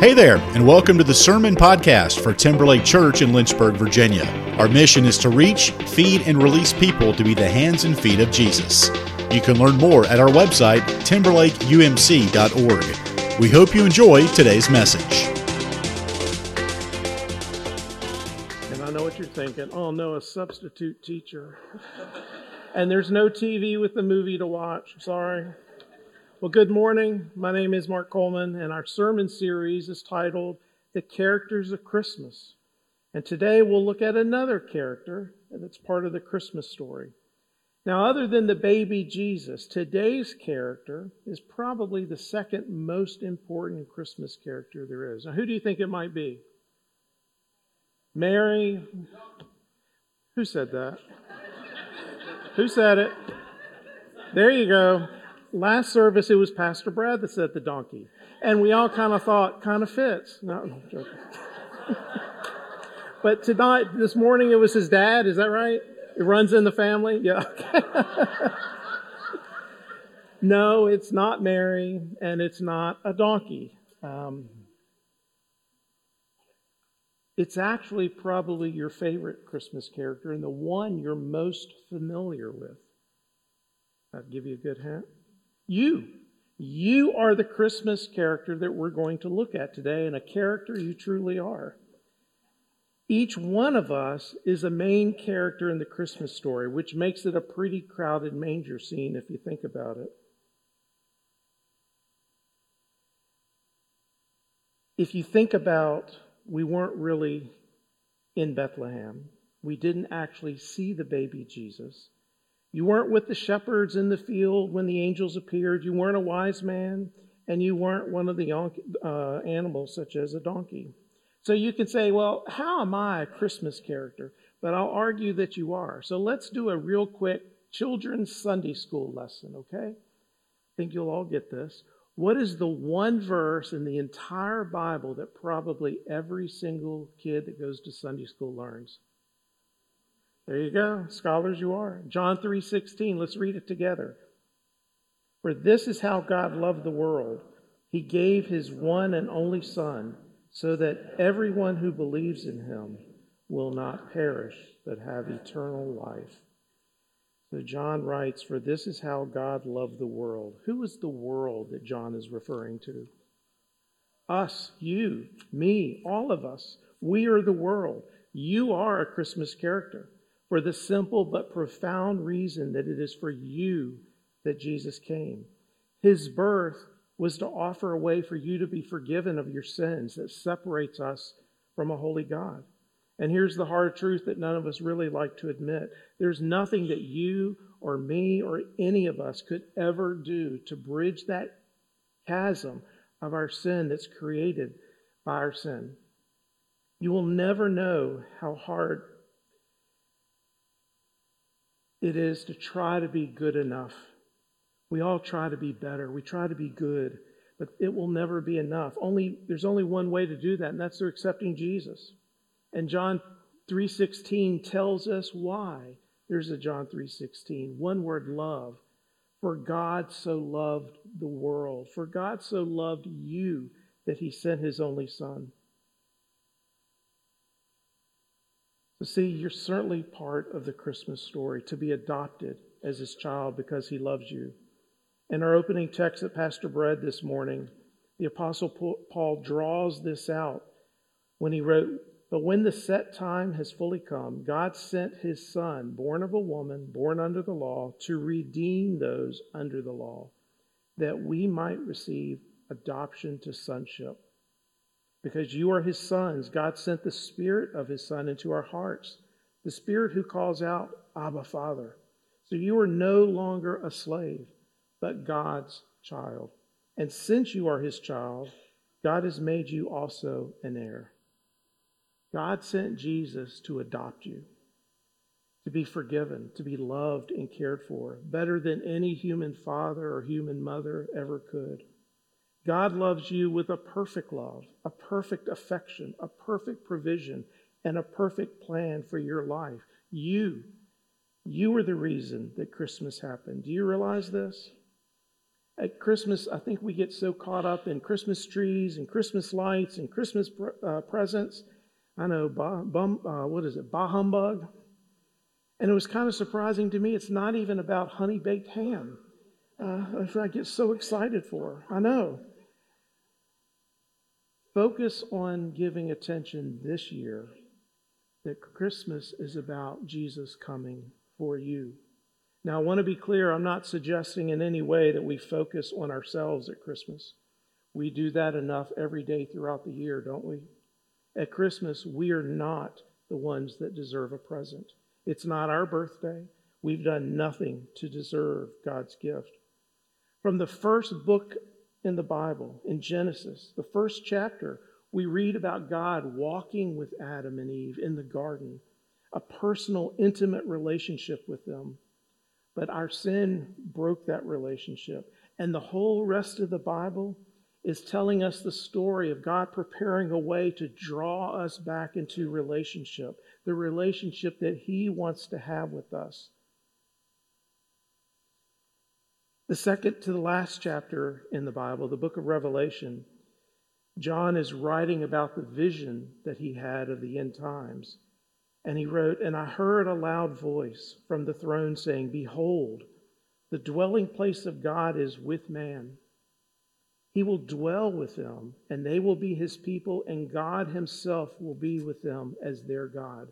Hey there, and welcome to the Sermon Podcast for Timberlake Church in Lynchburg, Virginia. Our mission is to reach, feed, and release people to be the hands and feet of Jesus. You can learn more at our website, timberlakeumc.org. We hope you enjoy today's message. And I know what you're thinking. Oh no, a substitute teacher. and there's no TV with the movie to watch. Sorry. Well, good morning. My name is Mark Coleman, and our sermon series is titled The Characters of Christmas. And today we'll look at another character that's part of the Christmas story. Now, other than the baby Jesus, today's character is probably the second most important Christmas character there is. Now, who do you think it might be? Mary? Who said that? Who said it? There you go last service, it was Pastor Brad that said the donkey. And we all kind of thought, kind of fits. No, no joking. but tonight, this morning, it was his dad. Is that right? It runs in the family? Yeah. no, it's not Mary, and it's not a donkey. Um, it's actually probably your favorite Christmas character and the one you're most familiar with. I'll give you a good hint. You. You are the Christmas character that we're going to look at today, and a character you truly are. Each one of us is a main character in the Christmas story, which makes it a pretty crowded manger scene if you think about it. If you think about, we weren't really in Bethlehem. We didn't actually see the baby Jesus. You weren't with the shepherds in the field when the angels appeared. You weren't a wise man, and you weren't one of the uh, animals, such as a donkey. So you can say, well, how am I a Christmas character? But I'll argue that you are. So let's do a real quick children's Sunday school lesson, okay? I think you'll all get this. What is the one verse in the entire Bible that probably every single kid that goes to Sunday school learns? There you go. Scholars you are. John 3:16. Let's read it together. For this is how God loved the world. He gave his one and only son so that everyone who believes in him will not perish but have eternal life. So John writes, For this is how God loved the world. Who is the world that John is referring to? Us, you, me, all of us. We are the world. You are a Christmas character for the simple but profound reason that it is for you that Jesus came. His birth was to offer a way for you to be forgiven of your sins that separates us from a holy God. And here's the hard truth that none of us really like to admit there's nothing that you or me or any of us could ever do to bridge that chasm of our sin that's created by our sin. You will never know how hard it is to try to be good enough. We all try to be better. We try to be good, but it will never be enough. Only there's only one way to do that, and that's through accepting Jesus. And John 3:16 tells us why. There's a John 3:16. One word love. For God so loved the world. For God so loved you that he sent his only son. So, see, you're certainly part of the Christmas story to be adopted as his child because he loves you. In our opening text that Pastor Brad this morning, the Apostle Paul draws this out when he wrote, But when the set time has fully come, God sent his Son, born of a woman, born under the law, to redeem those under the law, that we might receive adoption to sonship. Because you are his sons, God sent the Spirit of his Son into our hearts, the Spirit who calls out, Abba, Father. So you are no longer a slave, but God's child. And since you are his child, God has made you also an heir. God sent Jesus to adopt you, to be forgiven, to be loved and cared for, better than any human father or human mother ever could. God loves you with a perfect love, a perfect affection, a perfect provision, and a perfect plan for your life. You, you are the reason that Christmas happened. Do you realize this? At Christmas, I think we get so caught up in Christmas trees and Christmas lights and Christmas uh, presents. I know, bah, bum, uh, what is it, bah humbug? And it was kind of surprising to me. It's not even about honey baked ham. Uh, I get so excited for. I know. Focus on giving attention this year that Christmas is about Jesus coming for you. Now, I want to be clear, I'm not suggesting in any way that we focus on ourselves at Christmas. We do that enough every day throughout the year, don't we? At Christmas, we are not the ones that deserve a present. It's not our birthday. We've done nothing to deserve God's gift. From the first book in the Bible, in Genesis, the first chapter, we read about God walking with Adam and Eve in the garden, a personal, intimate relationship with them. But our sin broke that relationship. And the whole rest of the Bible is telling us the story of God preparing a way to draw us back into relationship, the relationship that He wants to have with us. The second to the last chapter in the Bible, the book of Revelation, John is writing about the vision that he had of the end times. And he wrote, And I heard a loud voice from the throne saying, Behold, the dwelling place of God is with man. He will dwell with them, and they will be his people, and God himself will be with them as their God.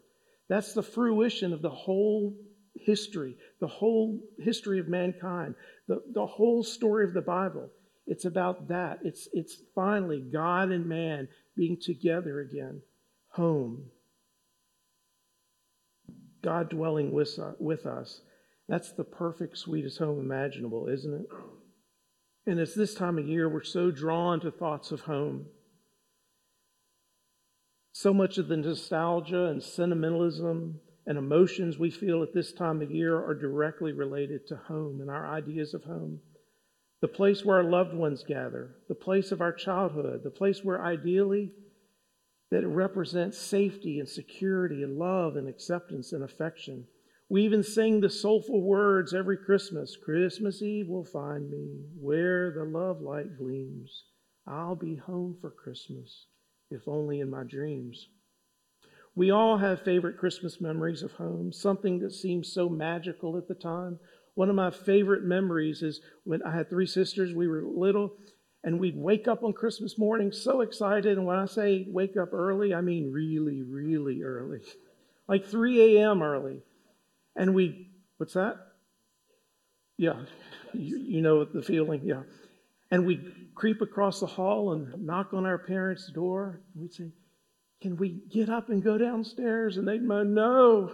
That's the fruition of the whole history, the whole history of mankind, the, the whole story of the Bible. It's about that. It's, it's finally God and man being together again, home. God dwelling with, uh, with us. That's the perfect, sweetest home imaginable, isn't it? And it's this time of year we're so drawn to thoughts of home. So much of the nostalgia and sentimentalism and emotions we feel at this time of year are directly related to home and our ideas of home. The place where our loved ones gather, the place of our childhood, the place where ideally that represents safety and security and love and acceptance and affection. We even sing the soulful words every Christmas Christmas Eve will find me where the love light gleams. I'll be home for Christmas, if only in my dreams. We all have favorite Christmas memories of home, something that seems so magical at the time. One of my favorite memories is when I had three sisters, we were little, and we'd wake up on Christmas morning so excited. And when I say wake up early, I mean really, really early, like 3 a.m. early. And we, what's that? Yeah, you, you know the feeling, yeah. And we'd creep across the hall and knock on our parents' door. and We'd say, can we get up and go downstairs? And they'd moan, No,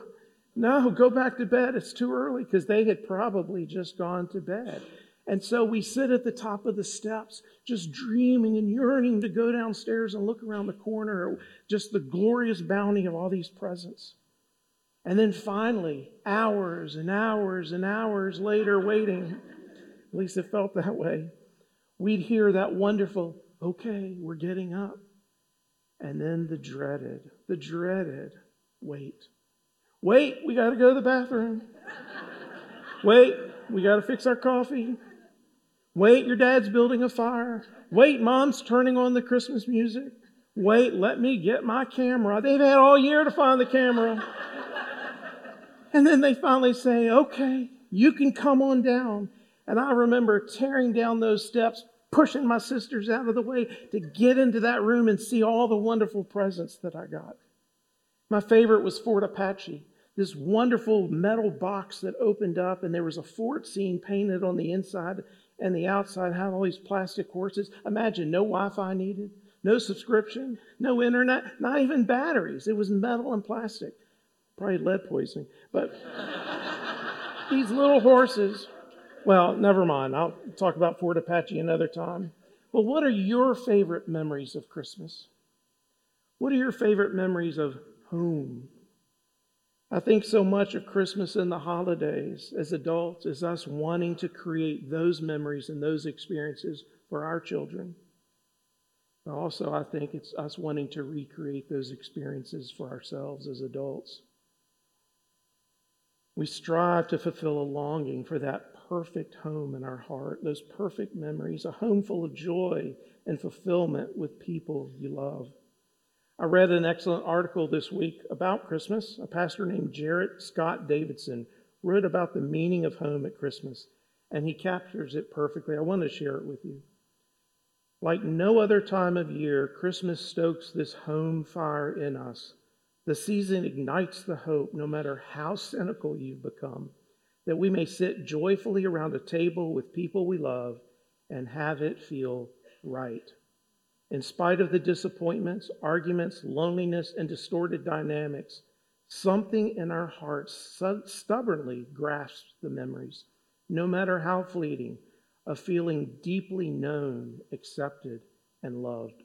no, go back to bed. It's too early because they had probably just gone to bed. And so we sit at the top of the steps, just dreaming and yearning to go downstairs and look around the corner just the glorious bounty of all these presents. And then finally, hours and hours and hours later, waiting, at least it felt that way, we'd hear that wonderful, okay, we're getting up. And then the dreaded, the dreaded wait. Wait, we got to go to the bathroom. Wait, we got to fix our coffee. Wait, your dad's building a fire. Wait, mom's turning on the Christmas music. Wait, let me get my camera. They've had all year to find the camera. and then they finally say, okay, you can come on down. And I remember tearing down those steps, pushing my sisters out of the way to get into that room and see all the wonderful presents that I got. My favorite was Fort Apache, this wonderful metal box that opened up, and there was a fort scene painted on the inside and the outside, had all these plastic horses. Imagine no Wi Fi needed, no subscription, no internet, not even batteries. It was metal and plastic. Probably lead poisoning. But these little horses well, never mind. I'll talk about Fort Apache another time. Well, what are your favorite memories of Christmas? What are your favorite memories of home? I think so much of Christmas and the holidays as adults is us wanting to create those memories and those experiences for our children. But also, I think it's us wanting to recreate those experiences for ourselves as adults. We strive to fulfill a longing for that perfect home in our heart, those perfect memories, a home full of joy and fulfillment with people you love. I read an excellent article this week about Christmas. A pastor named Jarrett Scott Davidson wrote about the meaning of home at Christmas, and he captures it perfectly. I want to share it with you. Like no other time of year, Christmas stokes this home fire in us. The season ignites the hope, no matter how cynical you've become, that we may sit joyfully around a table with people we love and have it feel right. In spite of the disappointments, arguments, loneliness, and distorted dynamics, something in our hearts stubbornly grasps the memories, no matter how fleeting, of feeling deeply known, accepted, and loved.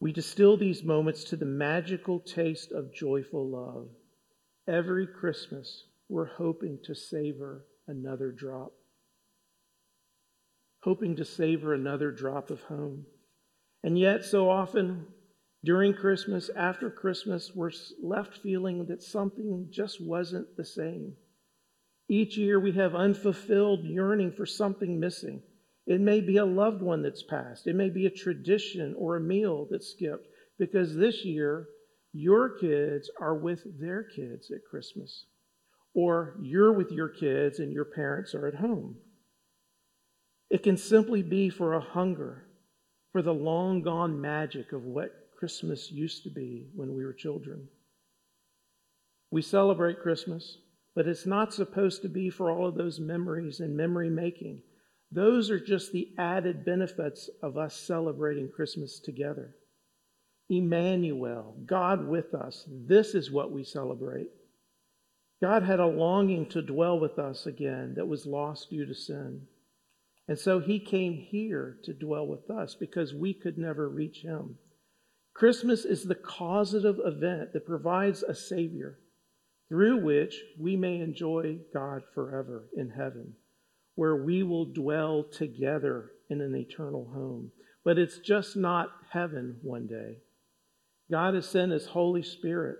We distill these moments to the magical taste of joyful love. Every Christmas, we're hoping to savor another drop, hoping to savor another drop of home. And yet, so often during Christmas, after Christmas, we're left feeling that something just wasn't the same. Each year, we have unfulfilled yearning for something missing. It may be a loved one that's passed, it may be a tradition or a meal that's skipped, because this year, your kids are with their kids at Christmas, or you're with your kids and your parents are at home. It can simply be for a hunger for the long gone magic of what Christmas used to be when we were children. We celebrate Christmas, but it's not supposed to be for all of those memories and memory making. Those are just the added benefits of us celebrating Christmas together. Emmanuel, God with us, this is what we celebrate. God had a longing to dwell with us again that was lost due to sin. And so he came here to dwell with us because we could never reach him. Christmas is the causative event that provides a Savior through which we may enjoy God forever in heaven, where we will dwell together in an eternal home. But it's just not heaven one day. God has sent His Holy Spirit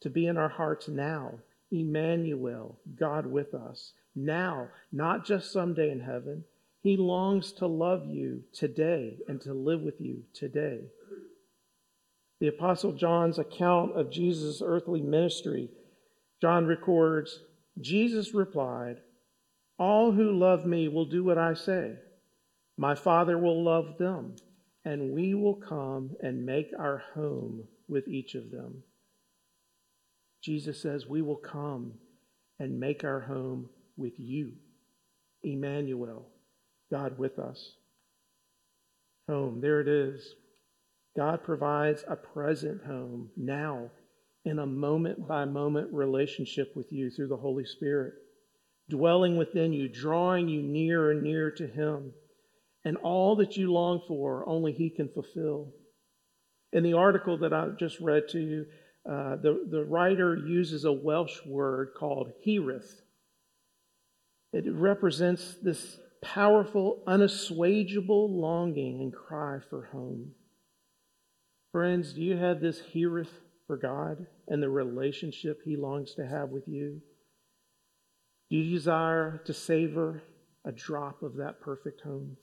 to be in our hearts now. Emmanuel, God with us. Now, not just someday in heaven, he longs to love you today and to live with you today. The Apostle John's account of Jesus' earthly ministry, John records Jesus replied, All who love me will do what I say. My Father will love them, and we will come and make our home with each of them. Jesus says, We will come and make our home with you, Emmanuel. God with us. Home, there it is. God provides a present home now in a moment by moment relationship with you through the Holy Spirit, dwelling within you, drawing you nearer and nearer to Him. And all that you long for, only He can fulfill. In the article that I just read to you, uh, the, the writer uses a Welsh word called hiraeth. It represents this powerful, unassuageable longing and cry for home. Friends, do you have this hiraeth for God and the relationship He longs to have with you? Do you desire to savor a drop of that perfect home?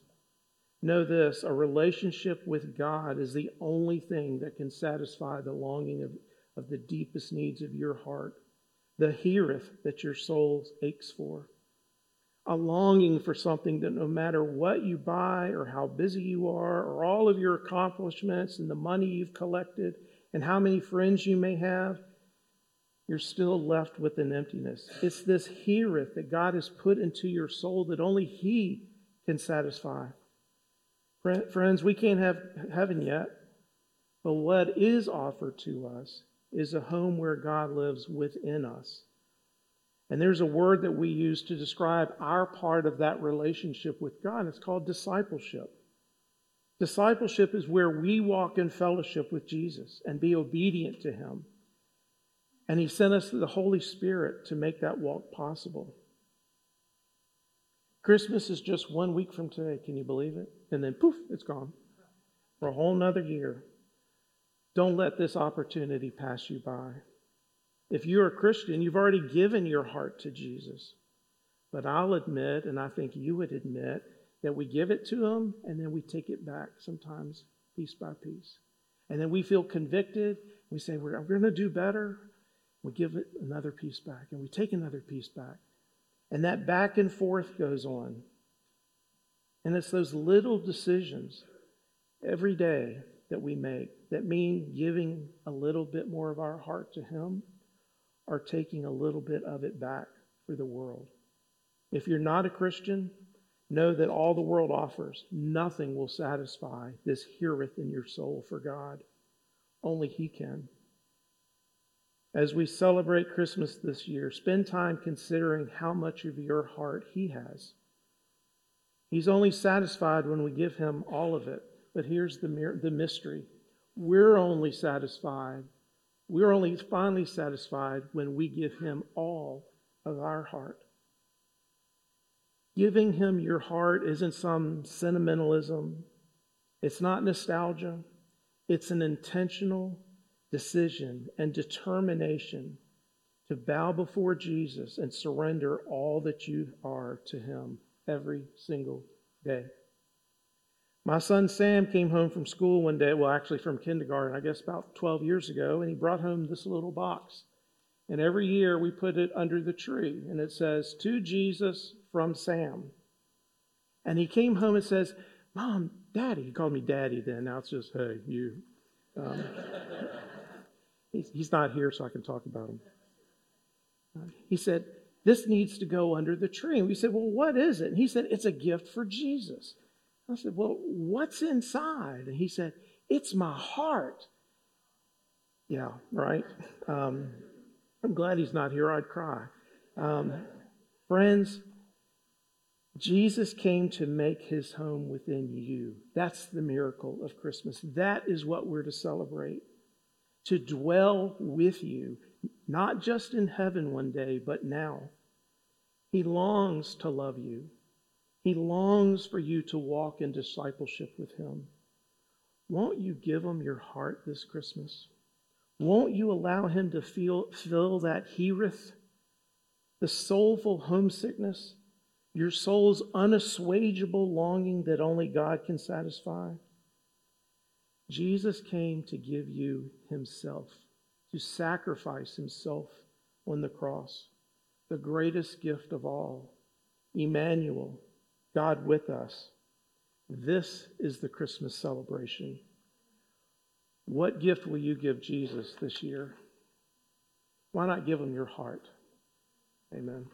Know this a relationship with God is the only thing that can satisfy the longing of, of the deepest needs of your heart, the hiraeth that your soul aches for a longing for something that no matter what you buy or how busy you are or all of your accomplishments and the money you've collected and how many friends you may have, you're still left with an emptiness. It's this hiraeth that God has put into your soul that only He can satisfy. Friends, we can't have heaven yet, but what is offered to us is a home where God lives within us. And there's a word that we use to describe our part of that relationship with God. It's called discipleship. Discipleship is where we walk in fellowship with Jesus and be obedient to Him. And He sent us the Holy Spirit to make that walk possible. Christmas is just one week from today. Can you believe it? And then poof, it's gone for a whole nother year. Don't let this opportunity pass you by. If you're a Christian, you've already given your heart to Jesus. But I'll admit, and I think you would admit, that we give it to Him and then we take it back sometimes piece by piece. And then we feel convicted. We say, We're, we're going to do better. We give it another piece back and we take another piece back. And that back and forth goes on. And it's those little decisions every day that we make that mean giving a little bit more of our heart to Him or taking a little bit of it back for the world. If you're not a Christian, know that all the world offers, nothing will satisfy this hiraeth in your soul for God. Only He can. As we celebrate Christmas this year, spend time considering how much of your heart He has. He's only satisfied when we give Him all of it. But here's the, the mystery we're only satisfied, we're only finally satisfied when we give Him all of our heart. Giving Him your heart isn't some sentimentalism, it's not nostalgia, it's an intentional decision and determination to bow before Jesus and surrender all that you are to Him every single day. My son Sam came home from school one day, well, actually from kindergarten, I guess about 12 years ago, and he brought home this little box. And every year we put it under the tree, and it says, To Jesus from Sam. And he came home and says, Mom, Daddy. He called me Daddy then. Now it's just, hey, you. Um, he's, he's not here, so I can talk about him. He said, This needs to go under the tree. And we said, Well, what is it? And he said, It's a gift for Jesus. I said, Well, what's inside? And he said, It's my heart. Yeah, right? Um, I'm glad he's not here. I'd cry. Um, friends, Jesus came to make his home within you. That's the miracle of Christmas. That is what we're to celebrate. To dwell with you, not just in heaven one day, but now. He longs to love you. He longs for you to walk in discipleship with him. Won't you give him your heart this Christmas? Won't you allow him to feel, fill that hiraeth, the soulful homesickness? your soul's unassuageable longing that only God can satisfy? Jesus came to give you himself, to sacrifice himself on the cross, the greatest gift of all. Emmanuel, God with us. This is the Christmas celebration. What gift will you give Jesus this year? Why not give him your heart? Amen.